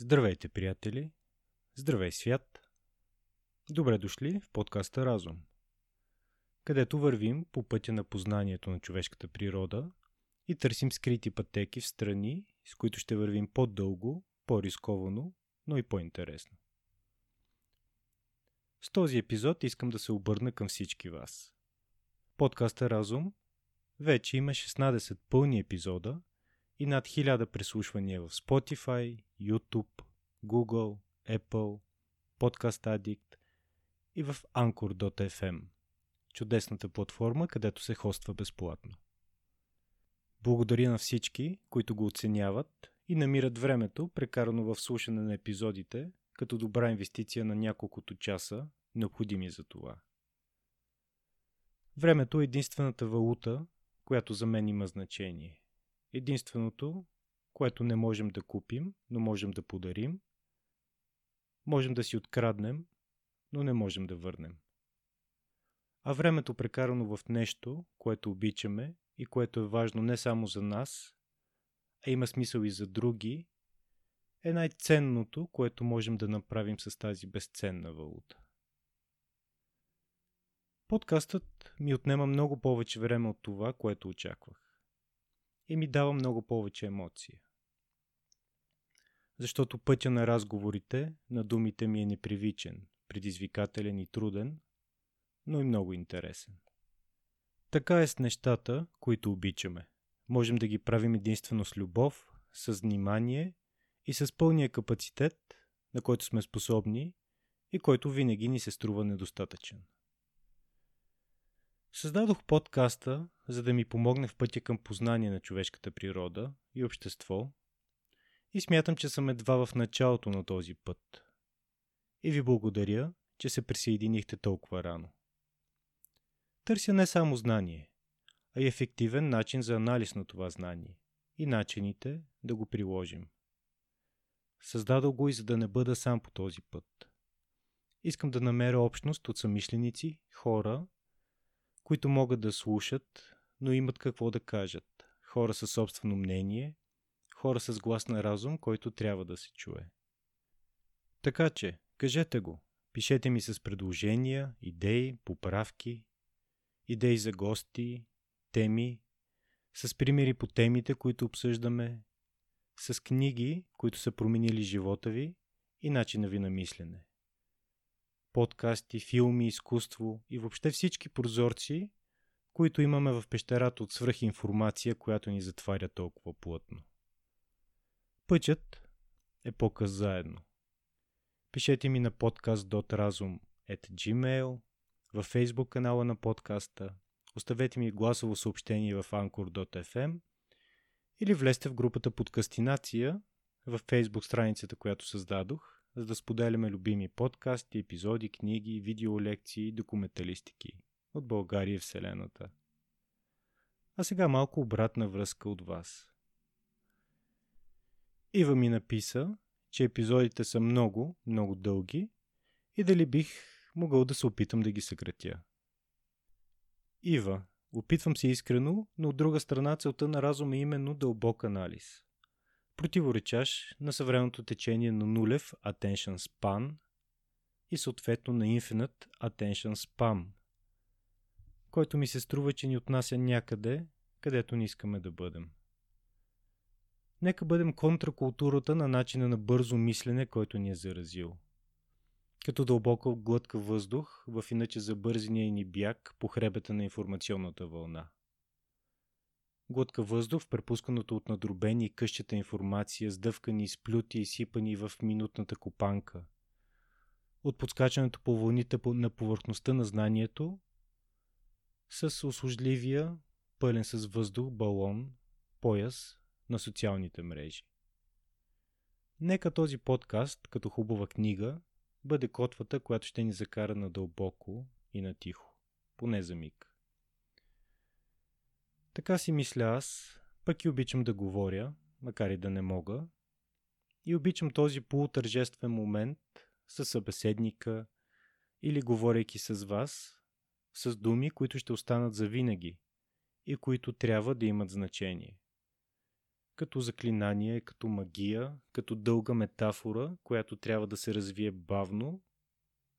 Здравейте, приятели! Здравей, свят! Добре дошли в подкаста Разум, където вървим по пътя на познанието на човешката природа и търсим скрити пътеки в страни, с които ще вървим по-дълго, по-рисковано, но и по-интересно. С този епизод искам да се обърна към всички вас. Подкаста Разум вече има 16 пълни епизода и над 1000 преслушвания в Spotify, YouTube, Google, Apple, Podcast Addict и в Anchor.fm, чудесната платформа, където се хоства безплатно. Благодаря на всички, които го оценяват и намират времето, прекарано в слушане на епизодите, като добра инвестиция на няколкото часа, необходими за това. Времето е единствената валута, която за мен има значение. Единственото, което не можем да купим, но можем да подарим. Можем да си откраднем, но не можем да върнем. А времето прекарано в нещо, което обичаме и което е важно не само за нас, а има смисъл и за други, е най-ценното, което можем да направим с тази безценна валута. Подкастът ми отнема много повече време от това, което очаквах. И ми дава много повече емоция. Защото пътя на разговорите, на думите ми е непривичен, предизвикателен и труден, но и много интересен. Така е с нещата, които обичаме. Можем да ги правим единствено с любов, с внимание и с пълния капацитет, на който сме способни и който винаги ни се струва недостатъчен. Създадох подкаста, за да ми помогне в пътя към познание на човешката природа и общество и смятам, че съм едва в началото на този път. И ви благодаря, че се присъединихте толкова рано. Търся не само знание, а и ефективен начин за анализ на това знание и начините да го приложим. Създадох го и за да не бъда сам по този път. Искам да намеря общност от самишленици, хора, които могат да слушат, но имат какво да кажат. Хора със собствено мнение, хора с глас на разум, който трябва да се чуе. Така че, кажете го. Пишете ми с предложения, идеи, поправки, идеи за гости, теми, с примери по темите, които обсъждаме, с книги, които са променили живота ви и начина ви на мислене. Подкасти, филми, изкуство и въобще всички прозорци, които имаме в пещерата от свръхинформация, която ни затваря толкова плътно. Пътят е по-къс заедно. Пишете ми на podcast.razum.gmail, във Facebook канала на подкаста, оставете ми гласово съобщение в anchor.fm или влезте в групата Подкастинация в Facebook страницата, която създадох, за да споделяме любими подкасти, епизоди, книги, видеолекции и документалистики от България и Вселената. А сега малко обратна връзка от вас. Ива ми написа, че епизодите са много, много дълги и дали бих могъл да се опитам да ги съкратя. Ива, опитвам се искрено, но от друга страна целта на разума е именно дълбок анализ. Противоречаш на съвременното течение на нулев attention span и съответно на infinite attention spam, който ми се струва, че ни отнася някъде, където не искаме да бъдем. Нека бъдем контракултурата на начина на бързо мислене, който ни е заразил. Като дълбока глътка въздух в иначе забързения ни бяг по хребета на информационната вълна. Глътка въздух в от надробени и къщата информация, сдъвкани, изплюти и сипани в минутната копанка. От подскачането по вълните на повърхността на знанието с услужливия, пълен с въздух балон, пояс на социалните мрежи. Нека този подкаст, като хубава книга, бъде котвата, която ще ни закара надълбоко и на тихо, поне за миг. Така си мисля аз, пък и обичам да говоря, макар и да не мога, и обичам този полутържествен момент със събеседника или говорейки с вас, с думи, които ще останат за винаги и които трябва да имат значение. Като заклинание, като магия, като дълга метафора, която трябва да се развие бавно,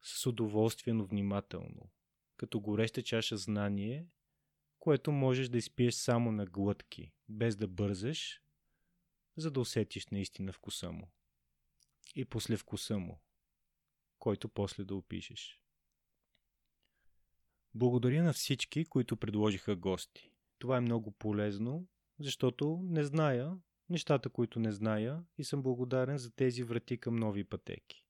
с удоволствие, но внимателно, като гореща чаша знание, което можеш да изпиеш само на глътки, без да бързаш, за да усетиш наистина вкуса му. И после вкуса му, който после да опишеш. Благодаря на всички, които предложиха гости. Това е много полезно, защото не зная нещата, които не зная и съм благодарен за тези врати към нови пътеки.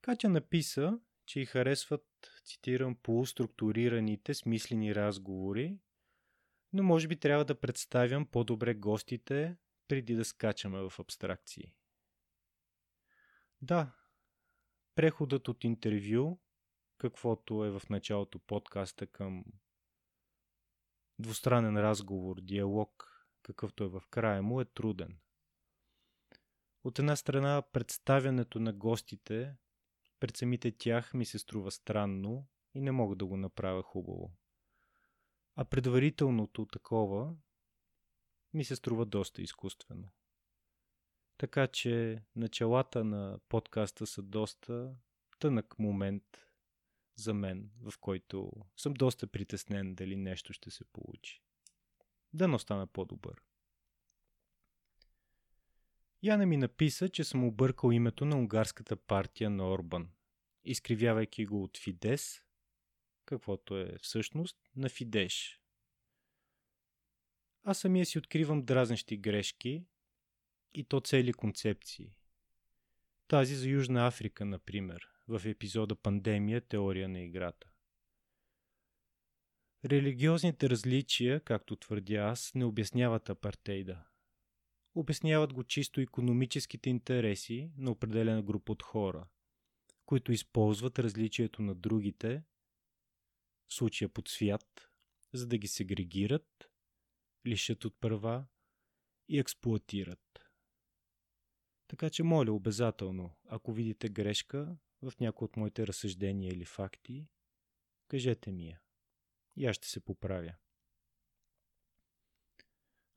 Катя написа, че й харесват, цитирам, полуструктурираните смислени разговори, но може би трябва да представям по-добре гостите, преди да скачаме в абстракции. Да, преходът от интервю, каквото е в началото подкаста към двустранен разговор, диалог, какъвто е в края му, е труден. От една страна, представянето на гостите пред самите тях ми се струва странно и не мога да го направя хубаво. А предварителното такова ми се струва доста изкуствено. Така че началата на подкаста са доста тънък момент за мен, в който съм доста притеснен дали нещо ще се получи. Да не стана по-добър. Яна ми написа, че съм объркал името на унгарската партия на Орбан, изкривявайки го от Фидес, каквото е всъщност, на Фидеш. Аз самия си откривам дразнещи грешки и то цели концепции. Тази за Южна Африка, например, в епизода Пандемия – теория на играта. Религиозните различия, както твърдя аз, не обясняват апартейда. Обясняват го чисто економическите интереси на определена група от хора, които използват различието на другите, в случая под свят, за да ги сегрегират, лишат от права и експлуатират. Така че моля обязателно, ако видите грешка, в някои от моите разсъждения или факти, кажете ми я. И аз ще се поправя.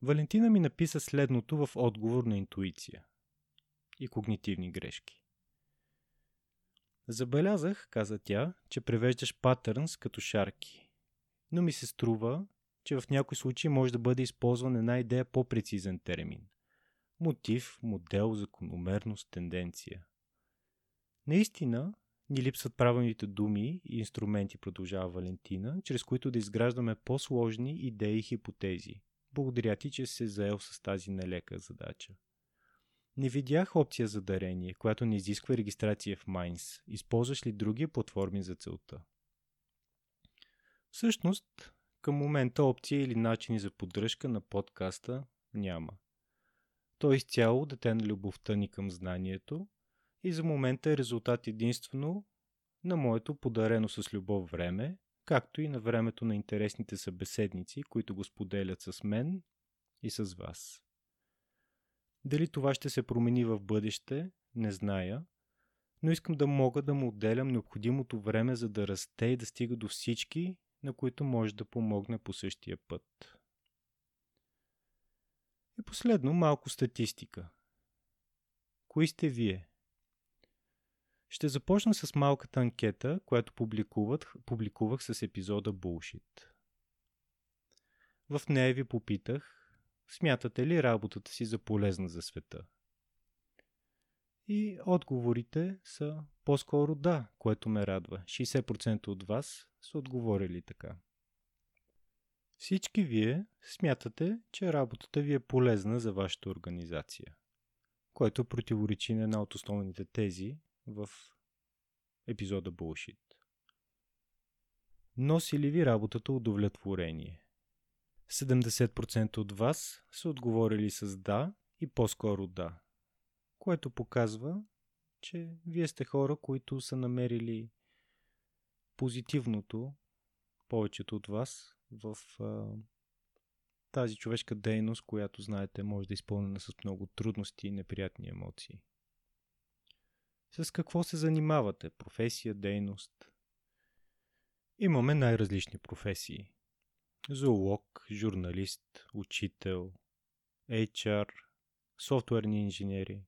Валентина ми написа следното в отговор на интуиция и когнитивни грешки. Забелязах, каза тя, че превеждаш патърнс като шарки, но ми се струва, че в някои случаи може да бъде използван една идея по-прецизен термин. Мотив, модел, закономерност, тенденция. Наистина, ни липсват правилните думи и инструменти, продължава Валентина, чрез които да изграждаме по-сложни идеи и хипотези. Благодаря ти, че се заел с тази нелека задача. Не видях опция за дарение, която не изисква регистрация в Майнс. Използваш ли други платформи за целта? Всъщност, към момента опция или начини за поддръжка на подкаста няма. Той е изцяло дете на любовта ни към знанието и за момента е резултат единствено на моето подарено с любов време, както и на времето на интересните събеседници, които го споделят с мен и с вас. Дали това ще се промени в бъдеще, не зная, но искам да мога да му отделям необходимото време, за да расте и да стига до всички, на които може да помогне по същия път. И последно малко статистика. Кои сте вие? Ще започна с малката анкета, която публикувах, с епизода Bullshit. В нея ви попитах, смятате ли работата си за полезна за света? И отговорите са по-скоро да, което ме радва. 60% от вас са отговорили така. Всички вие смятате, че работата ви е полезна за вашата организация, което противоречи на една от основните тези, в епизода Bullshit. Носи ли ви работата удовлетворение? 70% от вас са отговорили с да и по-скоро да, което показва, че вие сте хора, които са намерили позитивното, повечето от вас, в а, тази човешка дейност, която, знаете, може да е изпълнена с много трудности и неприятни емоции. С какво се занимавате? Професия, дейност? Имаме най-различни професии. Зоолог, журналист, учител, HR, софтуерни инженери.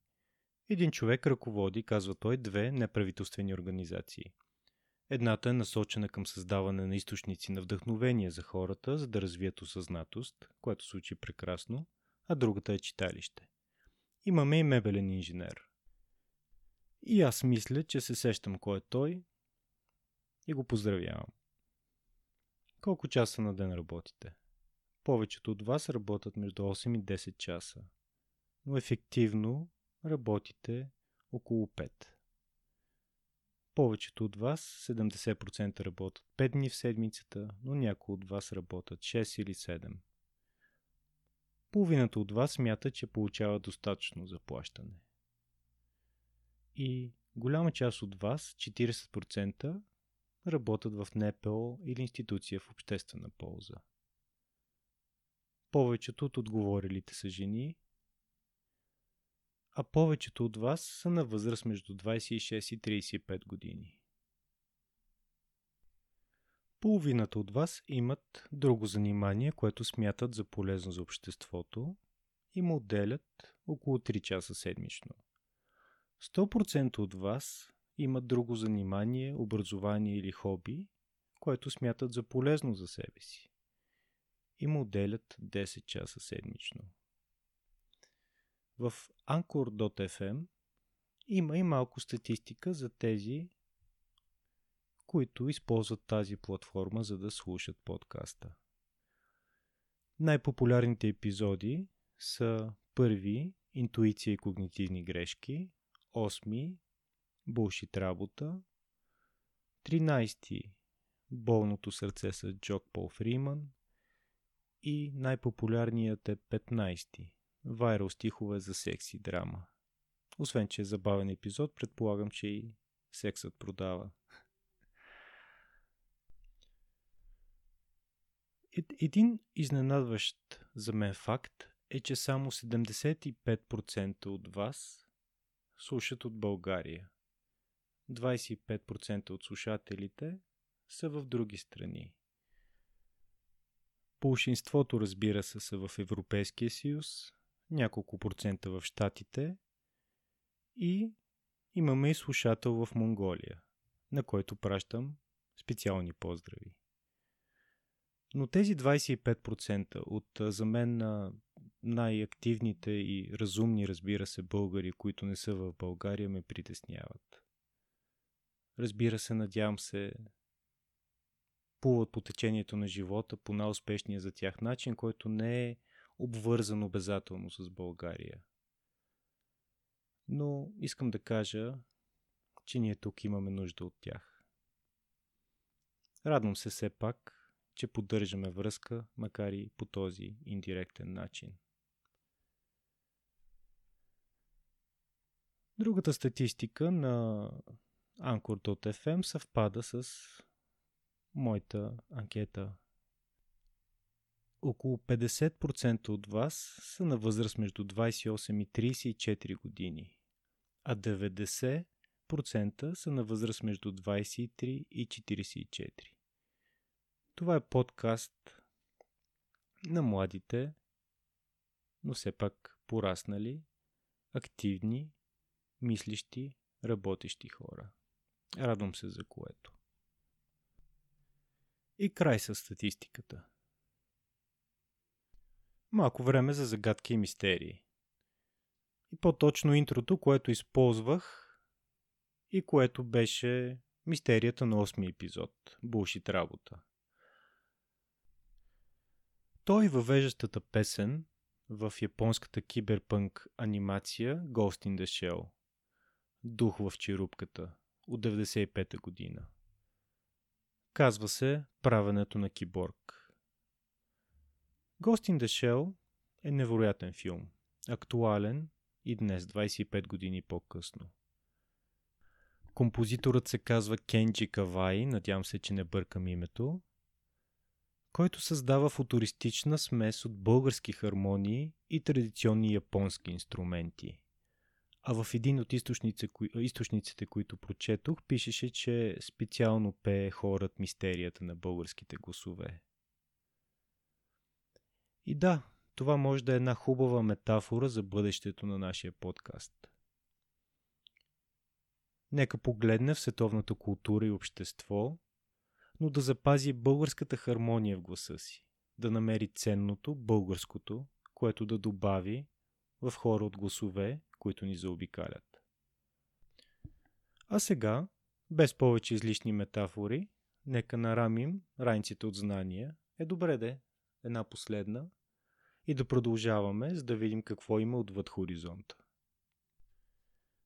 Един човек ръководи, казва той, две неправителствени организации. Едната е насочена към създаване на източници на вдъхновение за хората, за да развият осъзнатост, което случи прекрасно, а другата е читалище. Имаме и мебелен инженер. И аз мисля, че се сещам кой е той и го поздравявам. Колко часа на ден работите? Повечето от вас работят между 8 и 10 часа, но ефективно работите около 5. Повечето от вас, 70% работят 5 дни в седмицата, но някои от вас работят 6 или 7. Половината от вас смята, че получава достатъчно заплащане. И голяма част от вас, 40%, работят в НПО или институция в обществена полза. Повечето от отговорилите са жени, а повечето от вас са на възраст между 26 и 35 години. Половината от вас имат друго занимание, което смятат за полезно за обществото и му отделят около 3 часа седмично. 100% от вас имат друго занимание, образование или хоби, което смятат за полезно за себе си и му отделят 10 часа седмично. В Anchor.fm има и малко статистика за тези, които използват тази платформа, за да слушат подкаста. Най-популярните епизоди са първи Интуиция и когнитивни грешки, 8 Булшит работа, 13 Болното сърце с Джок Пол Фриман и най-популярният е 15 Вайрал стихове за секси драма. Освен, че е забавен епизод, предполагам, че и сексът продава. Един изненадващ за мен факт е, че само 75% от вас слушат от България. 25% от слушателите са в други страни. Полшинството, разбира се, са в Европейския съюз, няколко процента в Штатите и имаме и слушател в Монголия, на който пращам специални поздрави. Но тези 25% от за мен най-активните и разумни, разбира се, българи, които не са в България, ме притесняват. Разбира се, надявам се, плуват по течението на живота по най-успешния за тях начин, който не е обвързан обязателно с България. Но искам да кажа, че ние тук имаме нужда от тях. Радвам се все пак, че поддържаме връзка, макар и по този индиректен начин. Другата статистика на Anchor.fm съвпада с моята анкета. Около 50% от вас са на възраст между 28 и 34 години, а 90% са на възраст между 23 и 44. Това е подкаст на младите, но все пак пораснали, активни, мислещи, работещи хора. Радвам се за което. И край с статистиката. Малко време за загадки и мистерии. И по-точно интрото, което използвах и което беше мистерията на 8 епизод. Булшит работа. Той въвеждащата песен в японската киберпънк анимация Ghost in the Shell. Дух в черупката от 95-та година. Казва се Правенето на киборг. Ghost in the Shell е невероятен филм. Актуален и днес, 25 години по-късно. Композиторът се казва Кенджи Кавай, надявам се, че не бъркам името, който създава футуристична смес от български хармонии и традиционни японски инструменти. А в един от кои, източниците, които прочетох, пишеше, че специално пее хорът мистерията на българските гласове. И да, това може да е една хубава метафора за бъдещето на нашия подкаст. Нека погледне в световната култура и общество, но да запази българската хармония в гласа си, да намери ценното, българското, което да добави в хора от гласове, които ни заобикалят. А сега, без повече излишни метафори, нека нарамим раниците от знания. Е добре де, една последна. И да продължаваме, за да видим какво има отвъд хоризонта.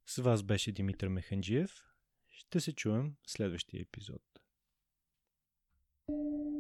С вас беше Димитър Механджиев. Ще се чуем в следващия епизод. thank you